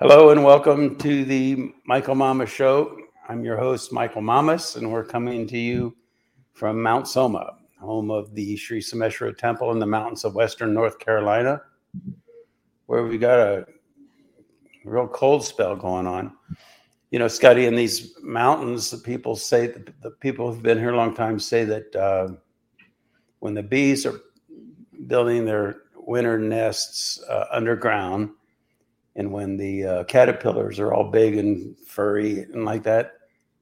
Hello and welcome to the Michael Mamas Show. I'm your host, Michael Mamas, and we're coming to you from Mount Soma, home of the Sri Someshwara Temple in the mountains of western North Carolina, where we got a real cold spell going on. You know, Scotty, in these mountains, the people say the people who've been here a long time say that uh, when the bees are building their winter nests uh, underground, and when the uh, caterpillars are all big and furry and like that,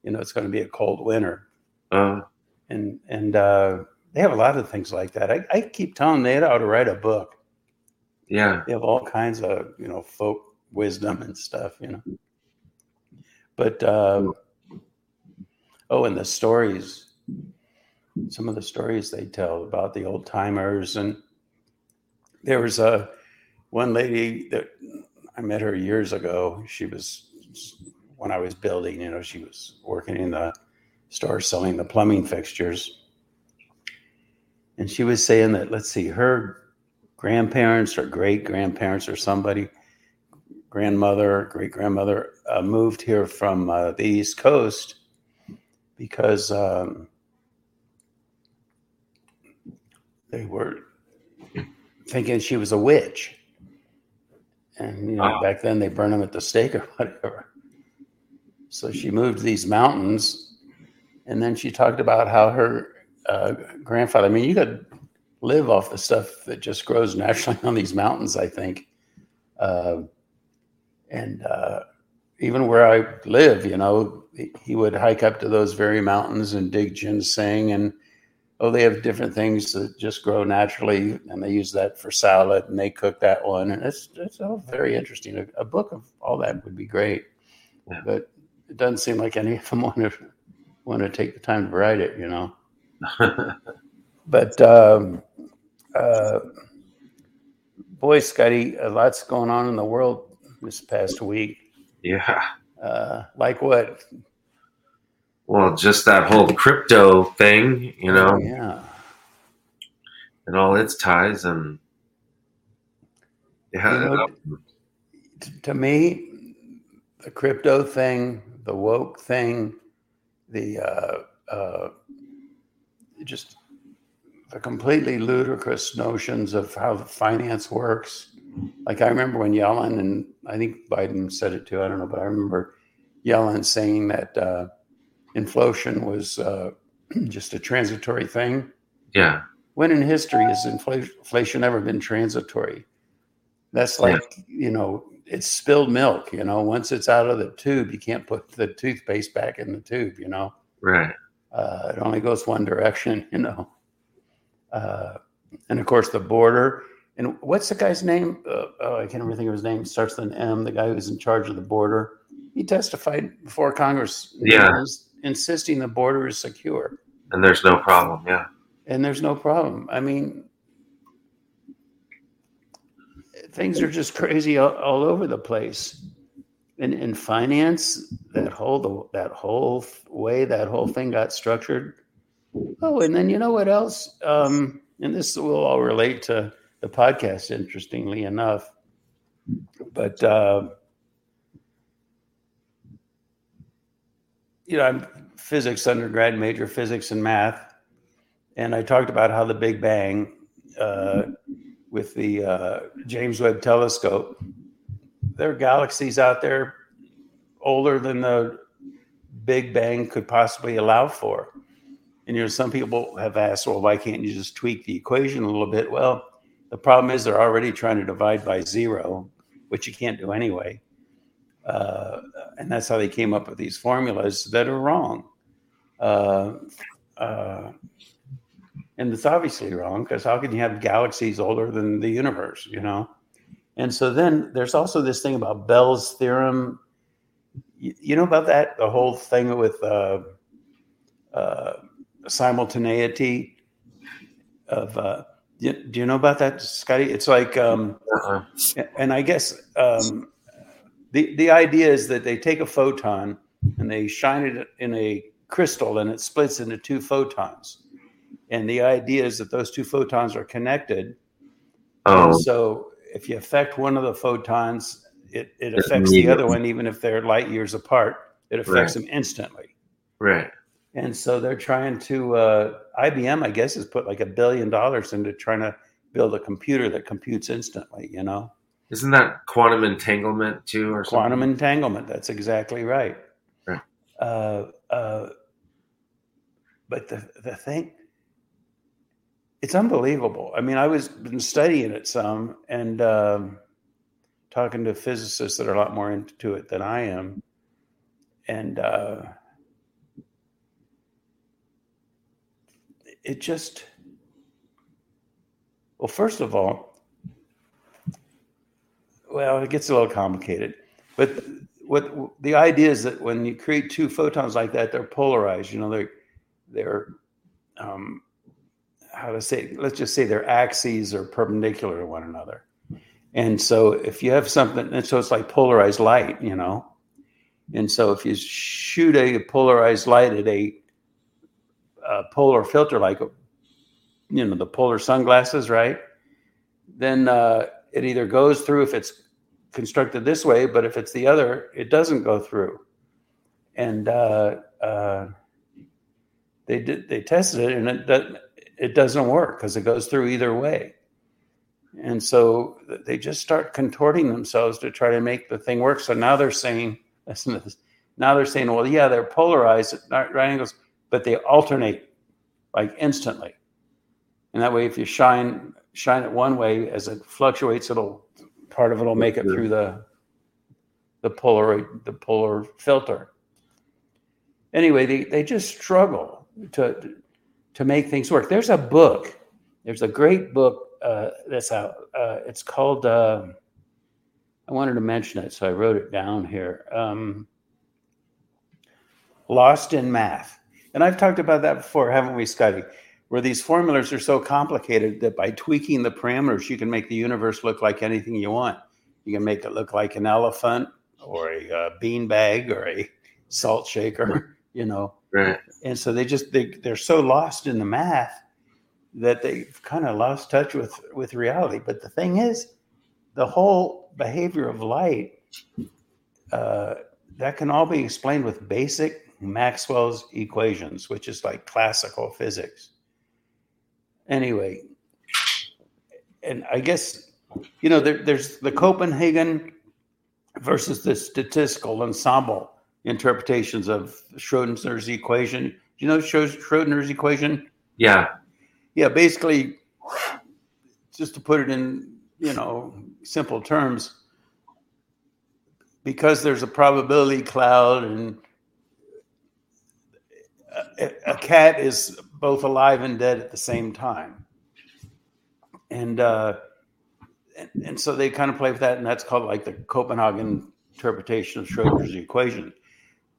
you know, it's going to be a cold winter. Uh, And and uh, they have a lot of things like that. I, I keep telling them they ought to write a book. yeah. They have all kinds of you know folk wisdom and stuff. You know, but uh, oh, and the stories. Some of the stories they tell about the old timers and there was a one lady that I met her years ago. She was when I was building, you know, she was working in the store selling the plumbing fixtures. And she was saying that, let's see, her grandparents or great grandparents or somebody, grandmother, great grandmother, uh, moved here from uh, the East Coast because um, they were thinking she was a witch. And you know, Wow. back then they burned them at the stake or whatever. So she moved to these mountains, and then she talked about how her uh, grandfather. I mean, you could live off the stuff that just grows naturally on these mountains. I think, uh, and uh, even where I live, you know, he- he would hike up to those very mountains and dig ginseng and oh, they have different things that just grow naturally, and they use that for salad, and they cook that one, and it's it's all very interesting. A, a book of all that would be great, Yeah. but it doesn't seem like any of them want to want to take the time to write it, you know. But um, uh, boy, Scotty, a lot's going on in the world this past week. yeah. Uh, like what? Well, just that whole crypto thing, you know, Yeah. and all its ties, and yeah, You know, to me, the crypto thing, the woke thing, the uh, uh, just the completely ludicrous notions of how finance works. Like I remember when Yellen and I think Biden said it too. I don't know, but I remember Yellen saying that uh, inflation was uh, just a transitory thing. yeah, When in history has inflation, inflation ever been transitory? That's like, you know, it's spilled milk. You know, once it's out of the tube, you can't put the toothpaste back in the tube, you know. right, Uh, it only goes one direction, you know. Uh, and of course, the border. And what's the guy's name? Uh, oh, I can't remember think of his name. Starts with an M. The guy who's in charge of the border. He testified before Congress, Yeah. Insisting the border is secure and there's no problem. Yeah, and there's no problem. I mean, things are just crazy all, all over the place. And in finance, that whole that whole way that whole thing got structured. Oh, and then you know what else? Um, and this will all relate to the podcast, interestingly enough. But uh, you know, I'm physics undergrad, major physics and math, and I talked about how the Big Bang, uh, with the uh, James Webb Telescope, there are galaxies out there older than the Big Bang could possibly allow for. And you know, some people have asked, well, why can't you just tweak the equation a little bit? Well, the problem is they're already trying to divide by zero, which you can't do anyway. Uh, and that's how they came up with these formulas that are wrong. Uh, uh, and it's obviously wrong because how can you have galaxies older than the universe, you know? And so then there's also this thing about Bell's theorem. You, you know about that? The whole thing with uh, uh, simultaneity of. Uh, do you know about that, Scotty? It's like, um, uh and I guess um, the the idea is that they take a photon and they shine it in a crystal, and it splits into two photons. And the idea is that those two photons are connected. oh, so if you affect one of the photons, it, it affects the other one, even if they're light years apart. It affects Right. them instantly. Right. And so they're trying to. Uh, IBM, I guess, has put like a billion dollars into trying to build a computer that computes instantly. You know, Isn't that quantum entanglement too, or something? quantum entanglement. That's exactly right. Right. Uh, uh, but the the thing, it's unbelievable. I mean, I was been studying it some and um, talking to physicists that are a lot more into it than I am, and uh, it just. Well, first of all, well, it gets a little complicated, but what the idea is that when you create two photons like that, they're polarized. You know, they're they're um, how to say? Let's just say their axes are perpendicular to one another, and so if you have something, and so it's like polarized light. You know, and so if you shoot a polarized light at a, a polar filter, like you know the polar sunglasses, right? Then uh, it either goes through if it's constructed this way, but if it's the other, it doesn't go through. And uh, uh, they did they tested it, and it doesn't it doesn't work because it goes through either way. And so they just start contorting themselves to try to make the thing work. So now they're saying, listen to this. Now they're saying, well, yeah, they're polarized at right angles, but they alternate like instantly. And that way, if you shine shine it one way as it fluctuates, it'll part of it'll make it through the the polar the polar filter. Anyway, they, they just struggle to to make things work. There's a book. There's a great book uh, that's out. Uh, it's called. Uh, I wanted to mention it, so I wrote it down here. Um, Lost in Math, and I've talked about that before, haven't we, Scotty? Where these formulas are so complicated that by tweaking the parameters, you can make the universe look like anything you want. You can make it look like an elephant or a uh, bean bag or a salt shaker, you know. Right. And so they just they they're so lost in the math that they've kind of lost touch with with reality. But the thing is, the whole behavior of light uh, that can all be explained with basic Maxwell's equations, which is like classical physics. Anyway, and I guess you know there, there's the Copenhagen versus the statistical ensemble interpretations of Schrodinger's equation. Do you know Schrodinger's equation? Yeah. Yeah, basically, just to put it in you know simple terms, because there's a probability cloud and a, cat is both alive and dead at the same time, and uh, and, and so they kind of play with that, and that's called like the Copenhagen interpretation of Schrodinger's equation.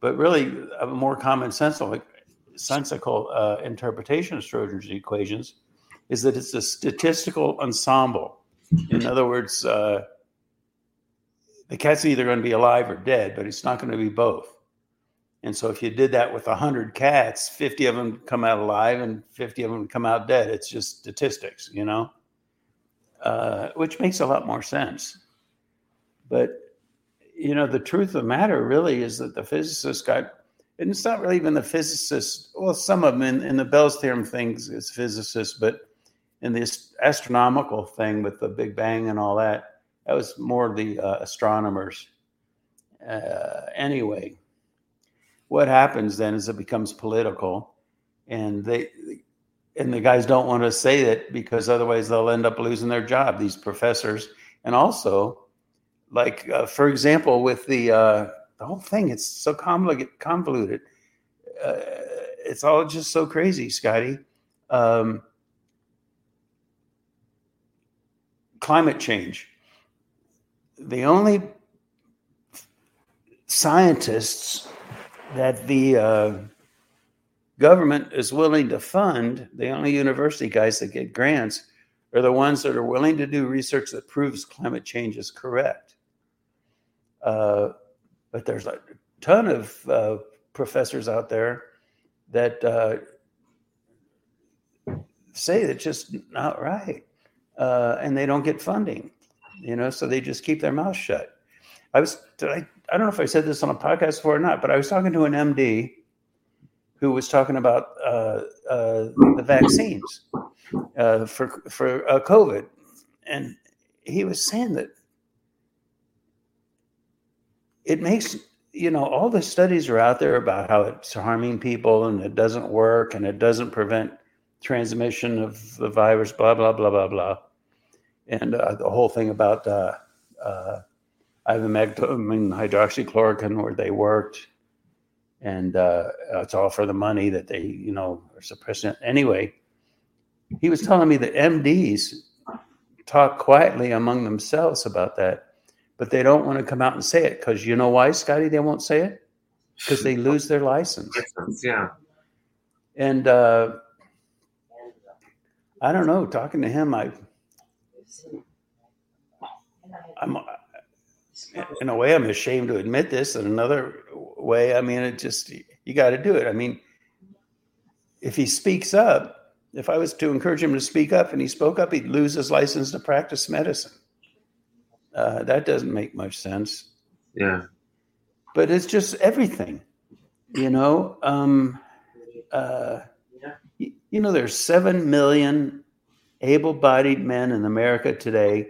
But really, a more common sensical, sensical uh, interpretation of Schrodinger's equations is that it's a statistical ensemble. In other words, uh, the cat's either going to be alive or dead, but it's not going to be both. And so, if you did that with 100 cats, 50 of them come out alive and 50 of them come out dead. It's just statistics, you know, uh, which makes a lot more sense. But you know, the truth of the matter really is that the physicists got, and it's not really even the physicists, well, some of them in, in the Bell's theorem things is physicists, but in this astronomical thing with the Big Bang and all that, that was more the uh, astronomers. Uh, anyway, what happens then is it becomes political, and they and the guys don't want to say it because otherwise they'll end up losing their job. These professors, and also like uh, for example with the uh, the whole thing it's so convoluted. Uh, it's all just so crazy scotty. Um, climate change. The only scientists that the uh, government is willing to fund the only university guys that get grants are the ones that are willing to do research that proves climate change is correct uh, but there's a ton of uh, professors out there that uh, say it's just not right, uh, and they don't get funding. You know, so they just keep their mouth shut. I was, did I, I don't know if I said this on a podcast before or not, but I was talking to an MD who was talking about uh, uh, the vaccines uh, for for uh, COVID, and he was saying that it makes you know all the studies are out there about how it's harming people and it doesn't work and it doesn't prevent transmission of the virus, blah blah blah blah blah, and uh, the whole thing about uh, uh, ivermectin, hydroxychloroquine, where they worked, and uh, it's all for the money that they, you know, are suppressing. It. Anyway, he was telling me that MDs talk quietly among themselves about that, but they don't want to come out and say it because you know why, Scotty? They won't say it because they lose their license. Yeah. And uh, I don't know. Talking to him, I, I'm, in a way, I'm ashamed to admit this. In another way, I mean, it just you got to do it. I mean, if he speaks up, if I was to encourage him to speak up and he spoke up, he'd lose his license to practice medicine. Uh, that doesn't make much sense. Yeah. But it's just everything, you know. Um, uh, you, you know, there's seven million able-bodied men in America today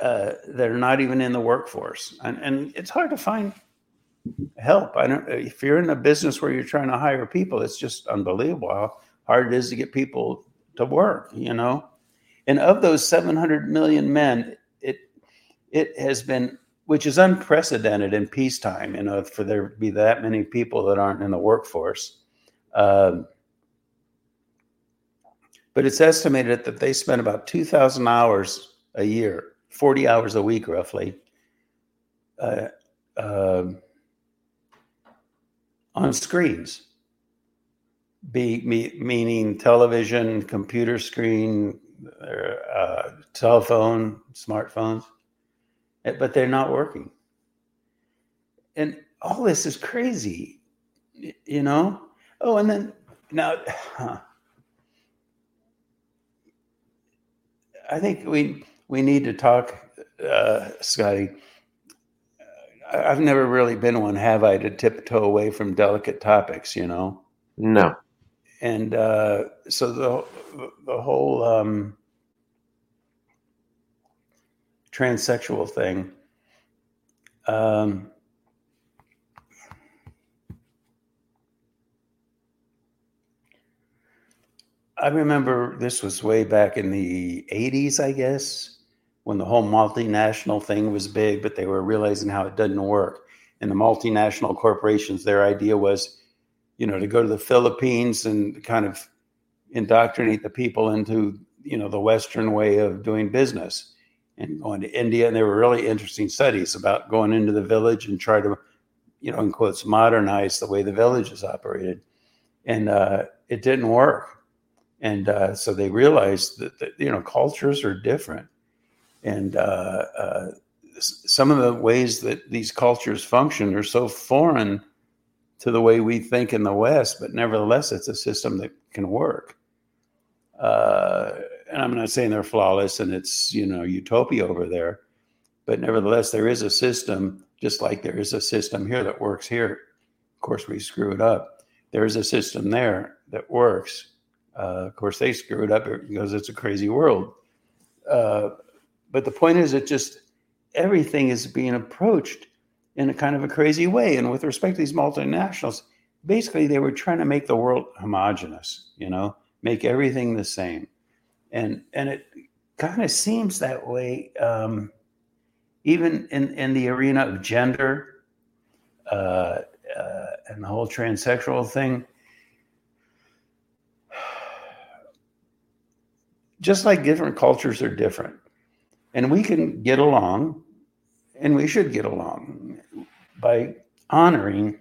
uh, that are not even in the workforce, and, and it's hard to find help. I don't. If you're in a business where you're trying to hire people, it's just unbelievable how hard it is to get people to work. You know, and of those 700 million men, it it has been, which is unprecedented in peacetime. You know, for there to be that many people that aren't in the workforce. Um, but it's estimated that they spend about 2,000 hours a year, 40 hours a week roughly, uh, uh, on screens, be, me, meaning television, computer screen, uh, telephone, smartphones, eh, but they're not working. And all this is crazy, you know? Oh, and then now, huh, I think we we need to talk, uh, Scotty. I've never really been one, have I, to tiptoe away from delicate topics, you know? No. And uh, so the the whole um, transsexual thing. Um, I remember this was way back in the 80s, I guess, when the whole multinational thing was big, but they were realizing how it doesn't work. And the multinational corporations, their idea was, you know, to go to the Philippines and kind of indoctrinate the people into, you know, the Western way of doing business and going to India. And there were really interesting studies about going into the village and try to, you know, in quotes, modernize the way the village is operated. And uh, it didn't work and uh, so they realized that, that, you know cultures are different and uh, uh, some of the ways that these cultures function are so foreign to the way we think in the west but nevertheless it's a system that can work. Uh, and i'm not saying they're flawless and it's you know utopia over there but nevertheless there is a system just like there is a system here that works here. Of course we screw it up. There is a system there that works. Uh, of course, they screw it up because it's a crazy world. Uh, but the point is, it just everything is being approached in a kind of a crazy way. And with respect to these multinationals, basically they were trying to make the world homogenous, you know, make everything the same. And and it kind of seems that way, um, even in in the arena of gender uh, uh and the whole transsexual thing just like different cultures are different. And we can get along, and we should get along by honoring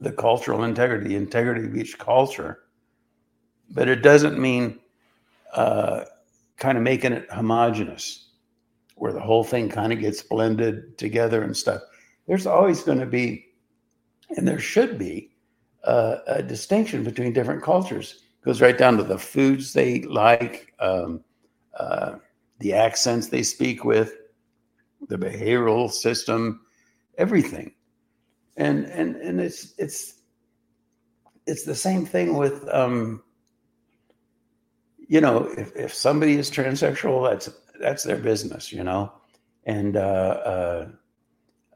the cultural integrity, the integrity of each culture. But it doesn't mean uh, kind of making it homogenous, where the whole thing kind of gets blended together and stuff. There's always going to be, and there should be, uh, a distinction between different cultures goes right down to the foods they like, um, uh, the accents they speak with, the behavioral system, everything. And and and it's it's it's the same thing with um, you know if, if somebody is transsexual that's that's their business you know and uh, uh,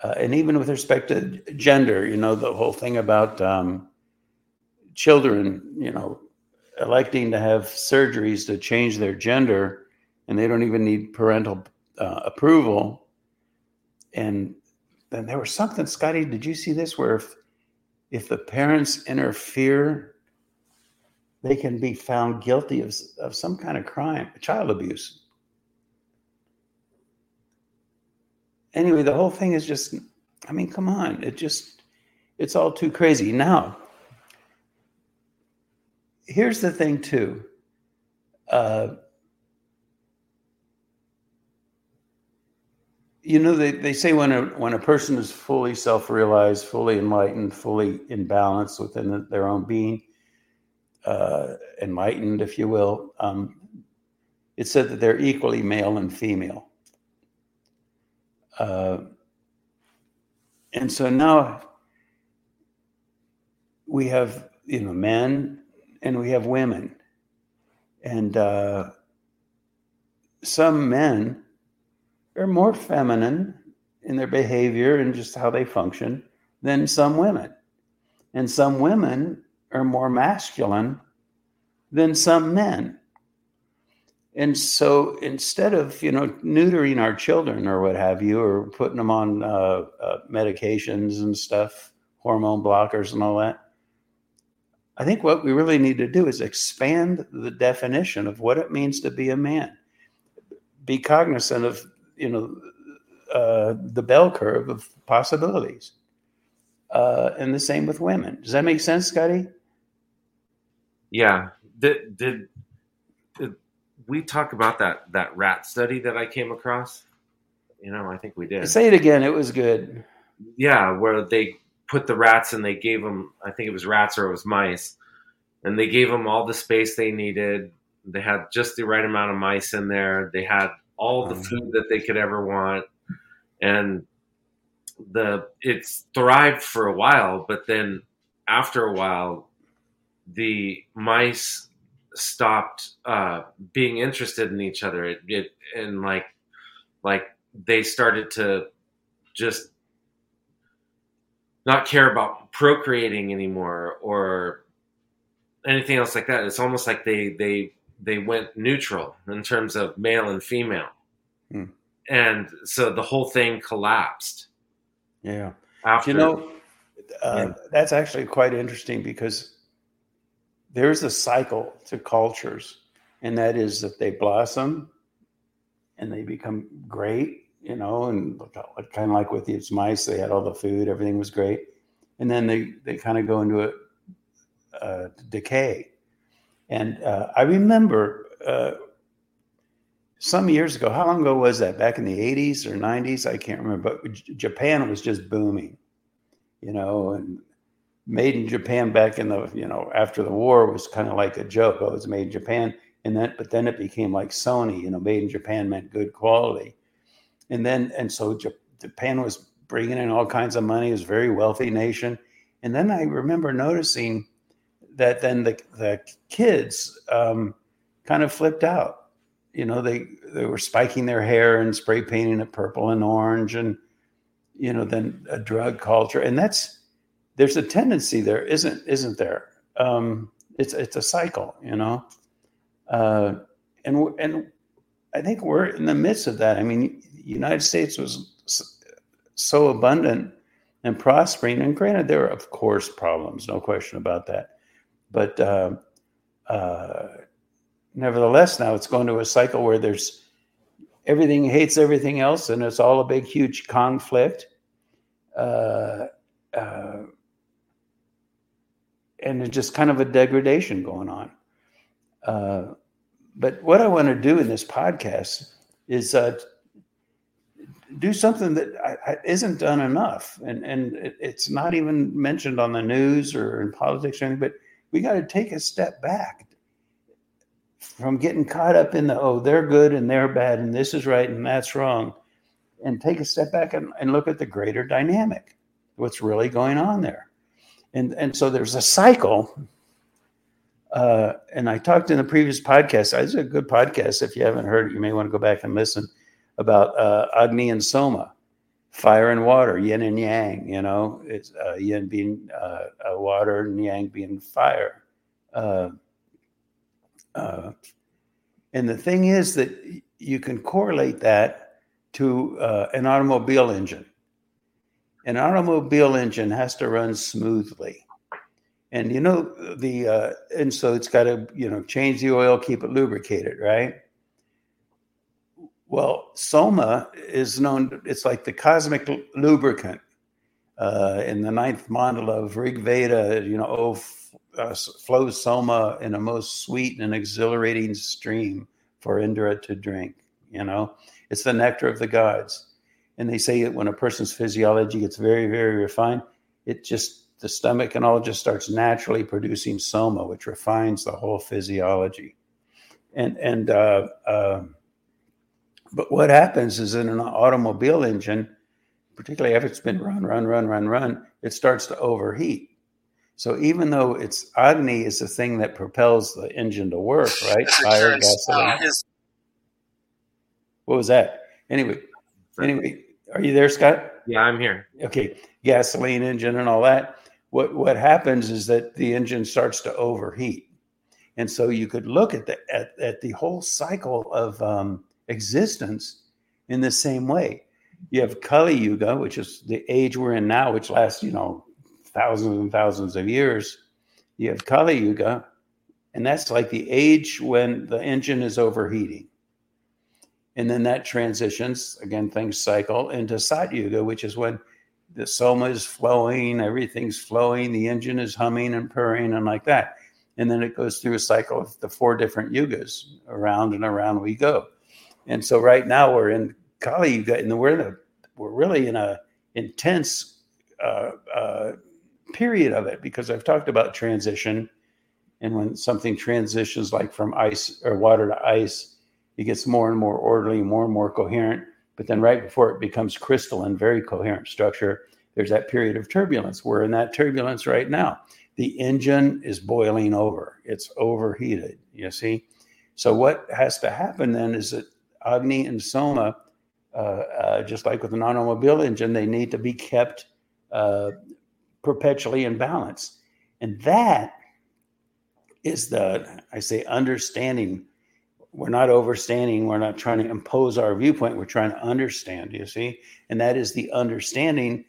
uh, and even with respect to gender you know the whole thing about um, children you know electing to have surgeries to change their gender and they don't even need parental uh, approval and then there was something scotty did you see this where if if the parents interfere, they can be found guilty of, of some kind of crime, child abuse. Anyway, the whole thing is just, I mean, come on. It just, it's all too crazy. Now, here's the thing, too. Uh, you know they, they say when a when a person is fully self-realized fully enlightened fully in balance within their own being uh, enlightened if you will um, it said that they're equally male and female. Uh, and so now we have you know men and we have women. And uh, some men are more feminine in their behavior and just how they function than some women. And some women are more masculine than some men. And so instead of, you know, neutering our children or what have you, or putting them on uh, uh, medications and stuff, hormone blockers and all that, I think what we really need to do is expand the definition of what it means to be a man. Be cognizant of you know uh, the bell curve of possibilities. Uh, and the same with women. Does that make sense, Scotty? Yeah. Did, did, did we talk about that that rat study that I came across? You know, I think we did. Say it again. It was good. Yeah, where they put the rats and they gave them. I think it was rats or it was mice, and they gave them all the space they needed. They had just the right amount of mice in there. They had all the food that they could ever want, and the it's thrived for a while, but then after a while, the mice stopped uh, being interested in each other. It, it and like like they started to just not care about procreating anymore or anything else like that. It's almost like they they they went neutral in terms of male and female. Hmm. And so the whole thing collapsed. Yeah. After, you know, uh, yeah. that's actually quite interesting because there's a cycle to cultures, and that is that they blossom and they become great, you know, and kind of like with these mice, they had all the food, everything was great. And then they, they kind of go into a, a decay. And uh, I remember uh, some years ago, how long ago was that? Back in the 80s or 90s? I can't remember. But Japan was just booming, you know, and made in Japan back in the, you know, after the war was kind of like a joke. Oh, it's made in Japan. And then, but then it became like Sony, you know, made in Japan meant good quality. And then, and so Japan was bringing in all kinds of money. It was a very wealthy nation. And then I remember noticing that then the, the kids um, kind of flipped out. You know, they they were spiking their hair and spray painting it purple and orange, and you know, then a drug culture, and that's there's a tendency there, isn't isn't there? Um, it's it's a cycle, you know, uh, and and I think we're in the midst of that. I mean, the United States was so abundant and prospering, and granted, there are of course problems, no question about that but uh, uh, nevertheless, now it's going to a cycle where there's everything hates everything else, and it's all a big, huge conflict. Uh, uh, and it's just kind of a degradation going on. Uh, but what I want to do in this podcast is uh, do something that isn't done enough, and and it's not even mentioned on the news or in politics or anything. But we got to take a step back from getting caught up in the oh they're good and they're bad and this is right and that's wrong and take a step back and, and look at the greater dynamic, what's really going on there. And, and so there's a cycle. Uh, and I talked in the previous podcast. It's a good podcast. If you haven't heard it, you may want to go back and listen about uh, Agni and Soma, fire and water, yin and yang. You know, it's uh, yin being uh, uh, water and yang being fire. Uh, uh, and the thing is that you can correlate that to uh, an automobile engine. An automobile engine has to run smoothly. And you know the and so it's got to you know change the oil, keep it lubricated, right? Well, soma is known. It's like the cosmic lubricant uh, in the ninth mandala of Rig Veda. You know, oh, uh, flows soma in a most sweet and exhilarating stream for Indra to drink. You know, it's the nectar of the gods. And they say that when a person's physiology gets very, very refined, it just, the stomach and all just starts naturally producing soma, which refines the whole physiology. And, and, uh, uh, but what happens is in an automobile engine, particularly if it's been run, run, run, run, run, it starts to overheat. So even though it's Agni is the thing that propels the engine to work, right? Fire, gasoline. What was that? Anyway, anyway, are you there, Scott? Yeah, I'm here. Okay, gasoline engine and all that. What what happens is that the engine starts to overheat, and so you could look at the at, at the whole cycle of um, existence in the same way. You have Kali Yuga, which is the age we're in now, which lasts you know thousands and thousands of years. You have Kali Yuga, and that's like the age when the engine is overheating. And then that transitions, again, things cycle into Sat Yuga, which is when the soma is flowing, everything's flowing, the engine is humming and purring and like that. And then it goes through a cycle of the four different yugas, around and around we go. And so right now we're in Yuga, and we're in a, we're really in a intense uh, uh, period of it because I've talked about transition, and when something transitions like from ice or water to ice, it gets more and more orderly, more and more coherent. But then, right before it becomes crystalline, very coherent structure, there's that period of turbulence. We're in that turbulence right now. The engine is boiling over, it's overheated, you see. So, what has to happen then is that Agni and Soma, uh, uh, just like with an automobile engine, they need to be kept uh, perpetually in balance. And that is the, I say, understanding we're not overstanding. We're not trying to impose our viewpoint. We're trying to understand, you see? And that is the understanding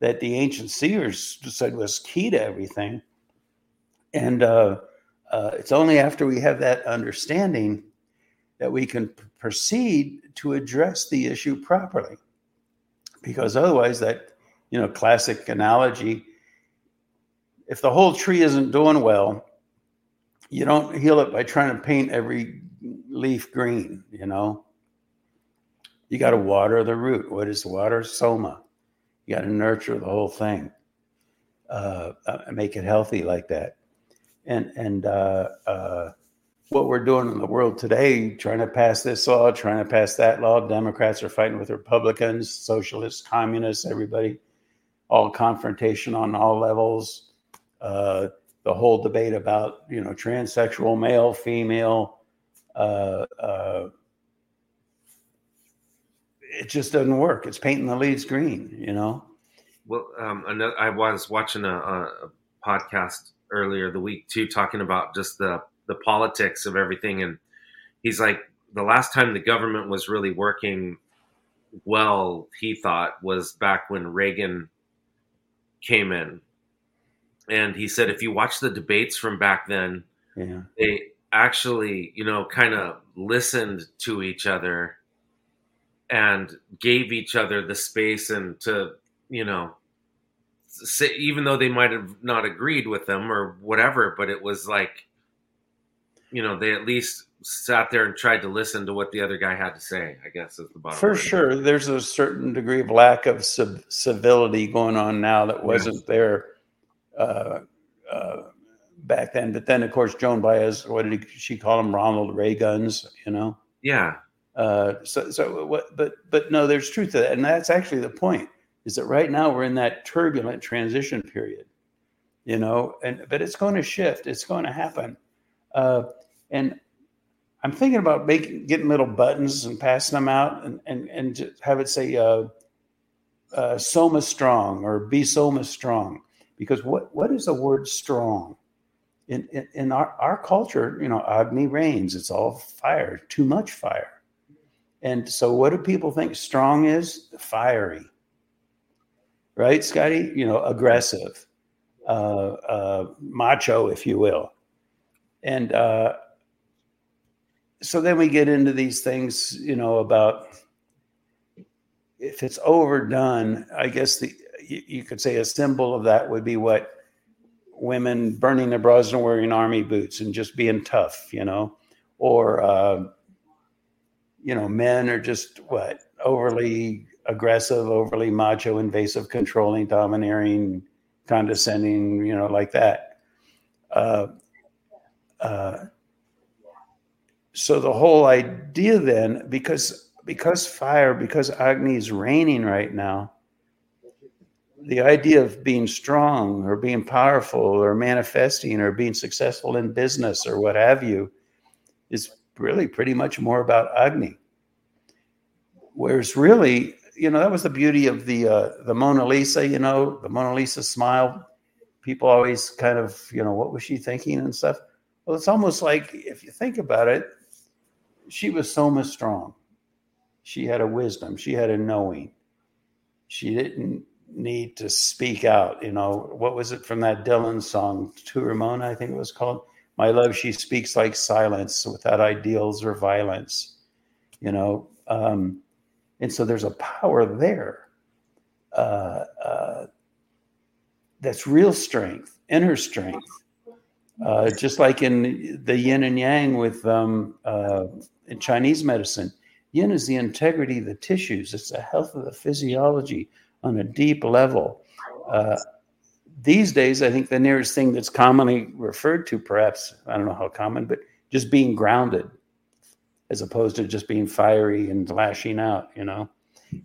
that the ancient seers said was key to everything. And uh, uh, it's only after we have that understanding that we can proceed to address the issue properly. Because otherwise, that, you know, classic analogy if the whole tree isn't doing well, you don't heal it by trying to paint every leaf green, you know. You got to water the root. What is water? Soma. You got to nurture the whole thing, uh, uh, make it healthy like that. And and uh, uh, what we're doing in the world today, trying to pass this law, trying to pass that law. Democrats are fighting with Republicans, socialists, communists, everybody, all confrontation on all levels. Uh, the whole debate about you know transsexual male, female, uh, uh, it just doesn't work. It's painting the leaves green, you know. Well, um, another, I was watching a, a, podcast earlier the week too, talking about just the the politics of everything, and he's like, the last time the government was really working well, he thought was back when Reagan came in, and he said if you watch the debates from back then, yeah. they actually, you know, kind of listened to each other and gave each other the space and to, you know, say, even though they might have not agreed with them or whatever, but it was like, you know, they at least sat there and tried to listen to what the other guy had to say. I guess is the bottom. For sure, there's a certain degree of lack of civility going on now that wasn't yes. there uh, uh, back then. But then, of course, Joan Baez, what did he, she call him? Ronald Ray guns, you know? Yeah. Uh, so, so what, but, but no, there's truth to that. And that's actually the point is that right now we're in that turbulent transition period, you know, and, but it's going to shift. It's going to happen. Uh, and I'm thinking about making, getting little buttons and passing them out and, and, and have it say, uh, uh, soma strong or be soma strong because what, what is the word strong in, in, in our, our culture you know agni reigns it's all fire too much fire and so, what do people think strong is? Fiery, right, Scotty? You know, aggressive, uh, uh, macho, if you will. And uh, so then we get into these things, you know, about if it's overdone. I guess the you, you could say a symbol of that would be what women burning their bras and wearing army boots and just being tough, you know, or uh, you know, men are just what overly aggressive, overly macho, invasive, controlling, domineering, condescending, you know, like that. Uh, uh, so the whole idea then, because because fire, because Agni is reigning right now, the idea of being strong or being powerful or manifesting or being successful in business or what have you is really pretty much more about Agni. Whereas really, you know, that was the beauty of the uh, the Mona Lisa. You know, the Mona Lisa smile. People always kind of, you know, what was she thinking and stuff. Well, it's almost like if you think about it, she was so much strong. She had a wisdom. She had a knowing. She didn't need to speak out. You know, what was it from that Dylan song, To Ramona, I think it was called? My love, she speaks like silence without ideals or violence. You know, um, and so there's a power there uh, uh, that's real strength, inner strength. Uh, just like in the yin and yang with um, uh, in Chinese medicine, yin is the integrity of the tissues, it's the health of the physiology on a deep level. Uh, these days, I think the nearest thing that's commonly referred to, perhaps, I don't know how common, but just being grounded as opposed to just being fiery and lashing out, you know.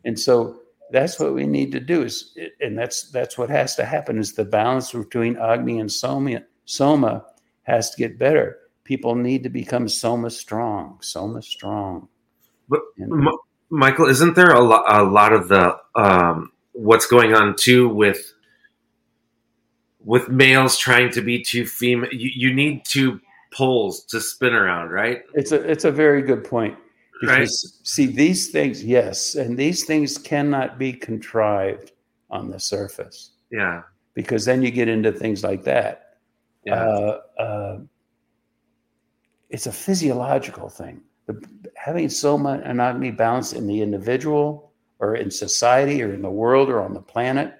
And so that's what we need to do is, and that's that's what has to happen is the balance between Agni and Soma, Soma has to get better. People need to become Soma strong, Soma strong. But M- Michael, isn't there a, lo- a lot of the um, what's going on too with with males trying to be too female? You, you need two poles to spin around, right? It's a it's a very good point because right. see these things, yes, and these things cannot be contrived on the surface. Yeah, because then you get into things like that. Yeah. Uh, uh, it's a physiological thing. The, having soma and agni balance in the individual or in society or in the world or on the planet,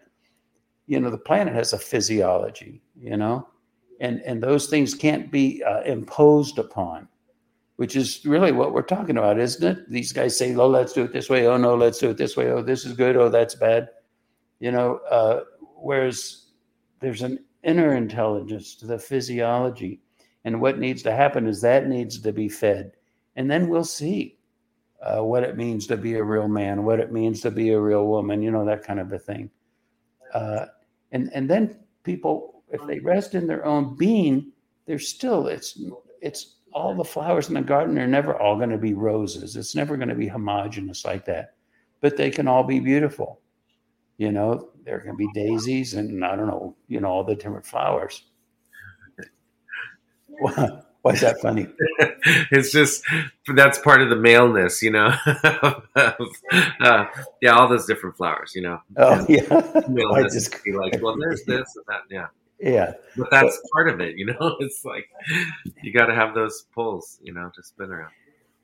you know, the planet has a physiology, you know, and and those things can't be uh, imposed upon which is really what we're talking about isn't it? These guys say oh let's do it this way. Oh no let's do it this way. Oh this is good. Oh that's bad. You know uh, whereas there's an inner intelligence to the physiology and what needs to happen is that needs to be fed and then we'll see uh, what it means to be a real man what it means to be a real woman you know that kind of a thing uh, and and then people if they rest in their own being, they're still it's it's all the flowers in the garden are never all going to be roses. It's never going to be homogenous like that. But they can all be beautiful. You know, there can be daisies and I don't know, you know, all the different flowers. Why is that funny? it's just that's part of the maleness, you know. uh, yeah, all those different flowers, you know. Oh yeah. Maleness just, be like, well, there's this and that, yeah yeah but that's but, part of it you know it's like you got to have those pulls you know to spin around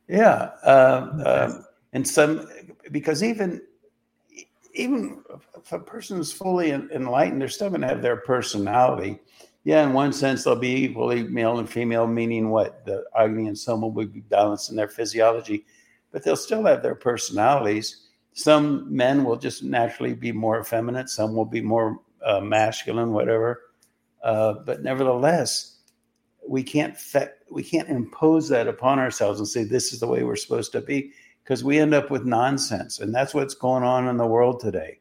yeah um, um, and some because even even if a person is fully enlightened they're still going to have their personality. Yeah in one sense they'll be equally male and female meaning what? The agni and soma will be balanced in their physiology but they'll still have their personalities. Some men will just naturally be more effeminate some will be more uh, masculine whatever. Uh, but nevertheless, we can't fe- we can't impose that upon ourselves and say this is the way we're supposed to be because we end up with nonsense. And that's what's going on in the world today.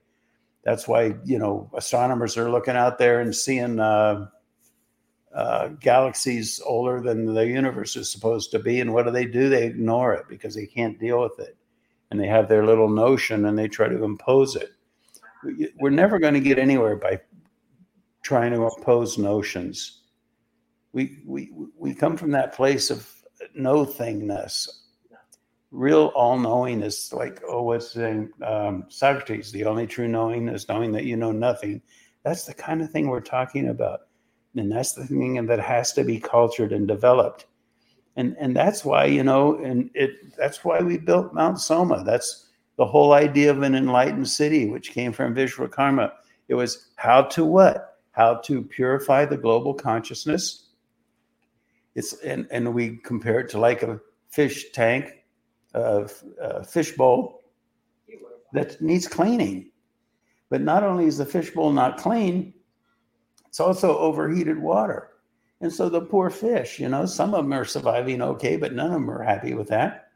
That's why, you know, astronomers are looking out there and seeing uh, uh, galaxies older than the universe is supposed to be. And what do they do? They ignore it because they can't deal with it. And they have their little notion and they try to impose it. We're never going to get anywhere by trying to impose notions. We, we, we come from that place of no thingness. Real all knowing is like, oh, what's saying? Um, Socrates, the only true knowing is knowing that you know nothing. That's the kind of thing we're talking about. And that's the thing that has to be cultured and developed. And and that's why you know and it that's why we built mount soma. That's the whole idea of an enlightened city which came from vishwakarma it was how to what? How to purify the global consciousness. It's and and we compare it to like a fish tank a, a fish bowl that needs cleaning but not only is the fish bowl not clean it's also overheated water. And so the poor fish, you know, some of them are surviving okay, but none of them are happy with that.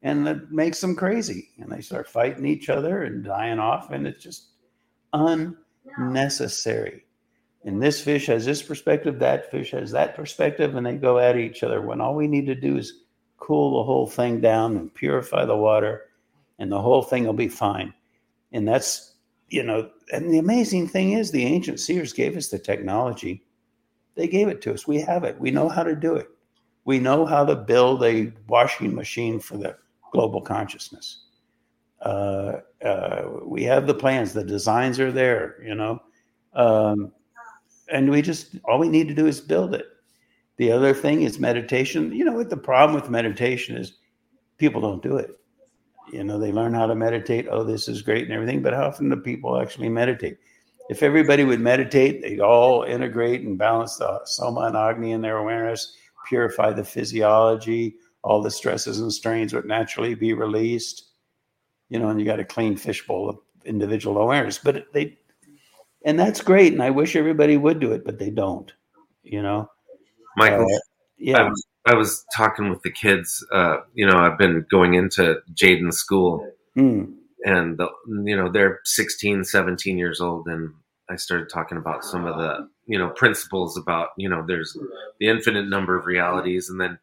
And it makes them crazy. And they start fighting each other and dying off. And it's just unnecessary. And this fish has this perspective, that fish has that perspective, and they go at each other when all we need to do is cool the whole thing down and purify the water, and the whole thing will be fine. And that's you know, and the amazing thing is the ancient seers gave us the technology. They gave it to us. We have it. We know how to do it. We know how to build a washing machine for the global consciousness. Uh, uh, we have the plans. The designs are there. You know, um, and we just all we need to do is build it. The other thing is meditation. You know what the problem with meditation is? People don't do it you know they learn how to meditate oh this is great and everything but how often do people actually meditate if everybody would meditate they'd all integrate and balance the soma and agni in their awareness purify the physiology all the stresses and strains would naturally be released you know and you got a clean fishbowl of individual awareness but they and that's great and i wish everybody would do it but they don't you know michael uh, yeah I was talking with the kids. Uh, you know, I've been going into Jaden's school, mm. and the, you know they're 16, 17 years old, and I started talking about some of the you know principles about you know there's the infinite number of realities, and then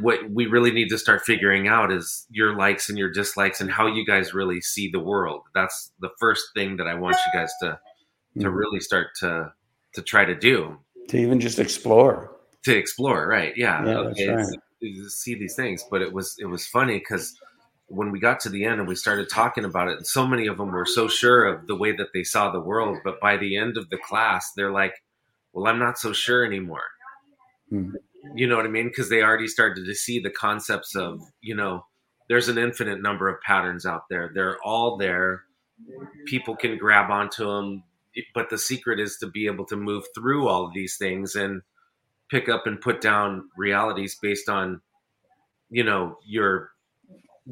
what we really need to start figuring out is your likes and your dislikes and how you guys really see the world. That's the first thing that I want you guys to to hmm. really start to to try to do. To even just explore to explore, right? Yeah, yeah okay, right. see these things. But it was it was funny because when we got to the end and we started talking about it, and so many of them were so sure of the way that they saw the world, but by the end of the class, they're like, "Well, I'm not so sure anymore." Hmm. You know what I mean? Because they already started to see the concepts of, you know, there's an infinite number of patterns out there. They're all there. People can grab onto them, but the secret is to be able to move through all of these things and pick up and put down realities based on you know your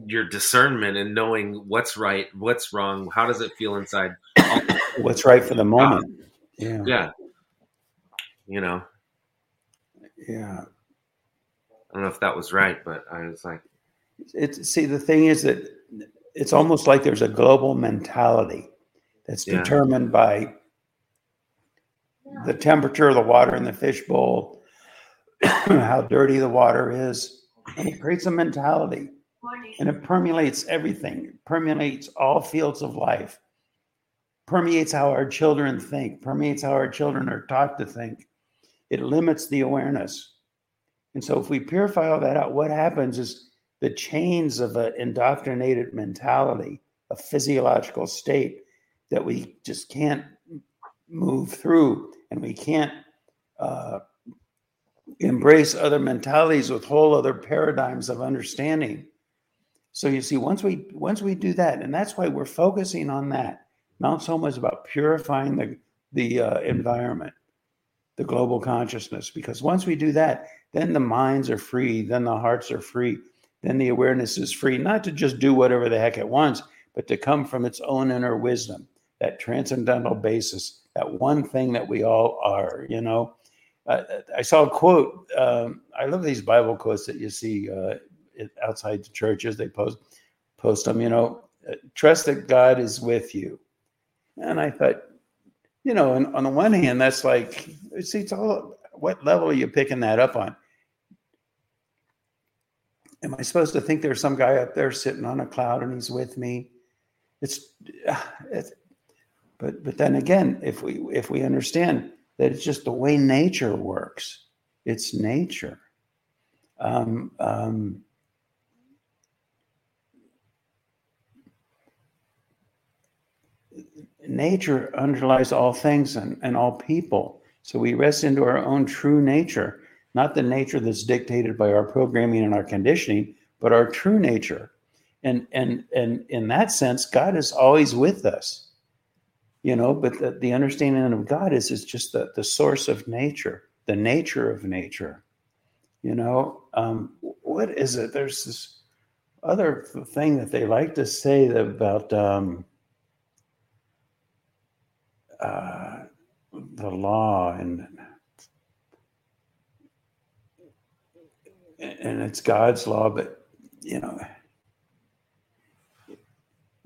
your discernment and knowing what's right what's wrong how does it feel inside? What's right for the moment. Yeah. Yeah. You know? Yeah. I don't know if that was right but i was like it's see the thing is that it's almost like there's a global mentality that's yeah. determined by the temperature of the water in the fishbowl how dirty the water is. And it creates a mentality and it permeates everything, it permeates all fields of life, permeates how our children think, permeates how our children are taught to think. It limits the awareness. And so, if we purify all that out, what happens is the chains of an indoctrinated mentality, a physiological state that we just can't move through and we can't uh, embrace other mentalities with whole other paradigms of understanding. So you see, once we once we do that, and that's why we're focusing on that. Mount Soma is about purifying the the uh, environment, the global consciousness. Because once we do that, then the minds are free, then the hearts are free, then the awareness is free, not to just do whatever the heck it wants, but to come from its own inner wisdom, that transcendental basis, that one thing that we all are. You know, I saw a quote. Um, I love these Bible quotes that you see uh, outside the churches. They post post them. You know, trust that God is with you. And I thought, you know, and on the one hand, that's like, see, it's all what level are you picking that up on? Am I supposed to think there's some guy up there sitting on a cloud and he's with me? It's, it's but but then again, if we if we understand that it's just the way nature works, it's nature. Um, um, nature underlies all things and, and all people. So we rest into our own true nature, not the nature that's dictated by our programming and our conditioning, but our true nature. And and and in that sense, God is always with us. You know, but the, the understanding of God is is just the, the source of nature, the nature of nature. You know, um, what is it? There's this other thing that they like to say about um, uh, the law and and it's God's law, but you know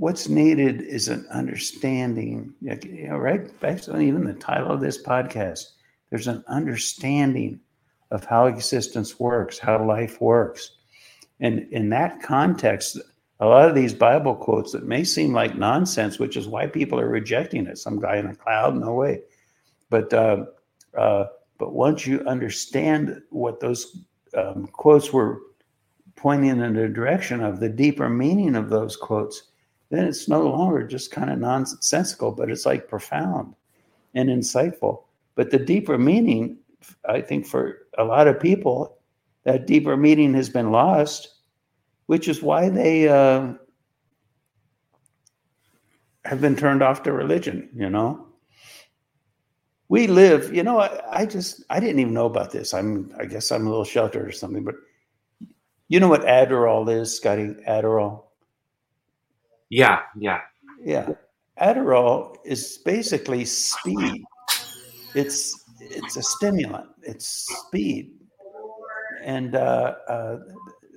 what's needed is an understanding. You know, right? Based on even the title of this podcast, there's an understanding of how existence works, how life works, and in that context, a lot of these Bible quotes that may seem like nonsense, which is why people are rejecting it. Some guy in a cloud, no way. But uh, uh, but once you understand what those um, quotes were pointing in the direction of, the deeper meaning of those quotes, then it's no longer just kind of nonsensical, but it's like profound and insightful. But the deeper meaning, I think, for a lot of people, that deeper meaning has been lost which is why they uh, have been turned off to religion. You know, we live. You know, I, I just I didn't even know about this. I'm I guess I'm a little sheltered or something, but you know what Adderall is, Scotty? Adderall. Yeah, yeah, yeah. Adderall is basically speed. It's it's a stimulant. It's speed, and uh, uh,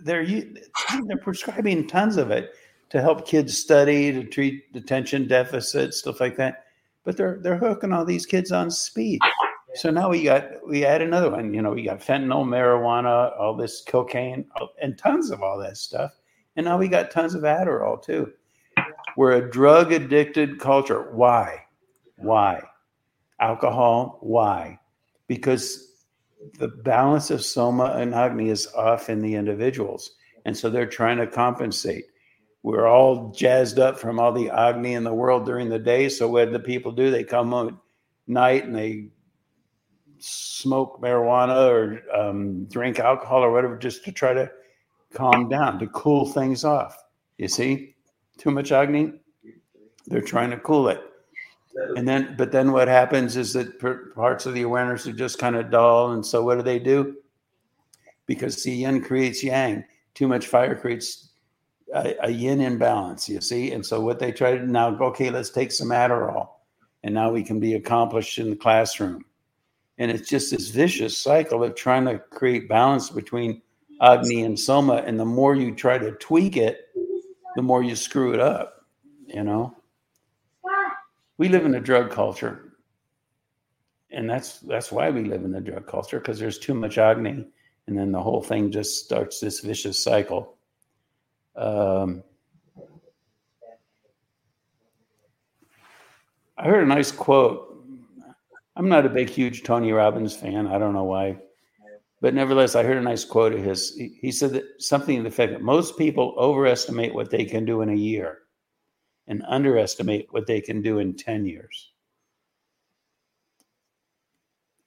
they're they're prescribing tons of it to help kids study, to treat attention deficits, stuff like that. But they're they're hooking all these kids on speed. So now we got we add another one. You know, we got fentanyl, marijuana, all this cocaine, and tons of all that stuff. And now we got tons of Adderall too. We're a drug addicted culture. Why? Why? Alcohol. Why? Because the balance of soma and agni is off in the individuals and so they're trying to compensate we're all jazzed up from all the agni in the world during the day so what the people do they come at night and they smoke marijuana or um, drink alcohol or whatever just to try to calm down to cool things off you see too much agni they're trying to cool it. And then but then what happens is that parts of the awareness are just kind of dull and so what do they do? Because the yin creates yang. Too much fire creates a, a yin imbalance you see? And so what they try to now okay let's take some adderall and now we can be accomplished in the classroom. And it's just this vicious cycle of trying to create balance between agni and soma and the more you try to tweak it the more you screw it up you know? We live in a drug culture. And that's that's why we live in the drug culture because there's too much agni and then the whole thing just starts this vicious cycle. Um, i heard a nice quote. I'm not a big huge tony robbins fan. I don't know why but nevertheless i heard a nice quote of his he, said that something to the effect that most people overestimate what they can do in a year and underestimate what they can do in 10 years.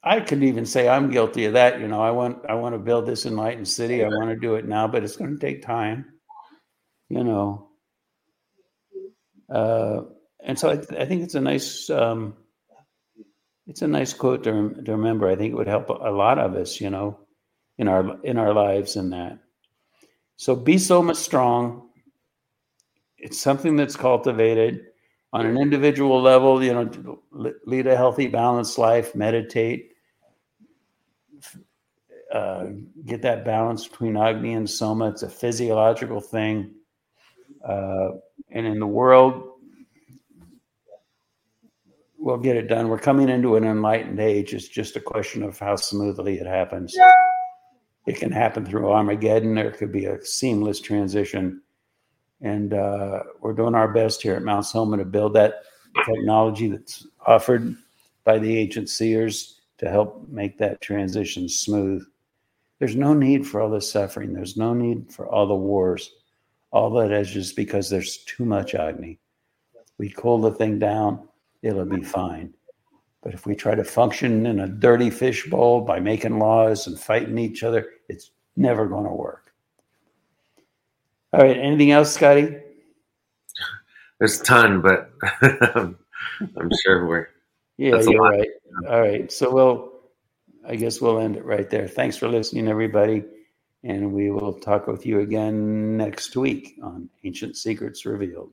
I could even say I'm guilty of that. You know, I want I want to build this enlightened city. I want to do it now, but it's going to take time. You know, uh, and so I, I, think it's a nice um, it's a nice quote to, to remember. I think it would help a lot of us. You know, in our in our lives in that. So be so much strong it's something that's cultivated on an individual level, you know, lead a healthy, balanced life, meditate, uh, get that balance between Agni and Soma. It's a physiological thing. Uh, and in the world, we'll get it done. We're coming into an enlightened age. It's just a question of how smoothly it happens. It can happen through Armageddon. There could be a seamless transition. And uh, we're doing our best here at Mount Soma to build that technology that's offered by the ancient seers to help make that transition smooth. There's no need for all this suffering. There's no need for all the wars. All that is just because there's too much Agni. We cool the thing down, it'll be fine. But if we try to function in a dirty fishbowl by making laws and fighting each other, it's never going to work. All right. Anything else, Scotty? There's a ton, but I'm sure we're. Yeah, you're right. All right. So we'll, I guess we'll end it right there. Thanks for listening, everybody. And we will talk with you again next week on Ancient Secrets Revealed.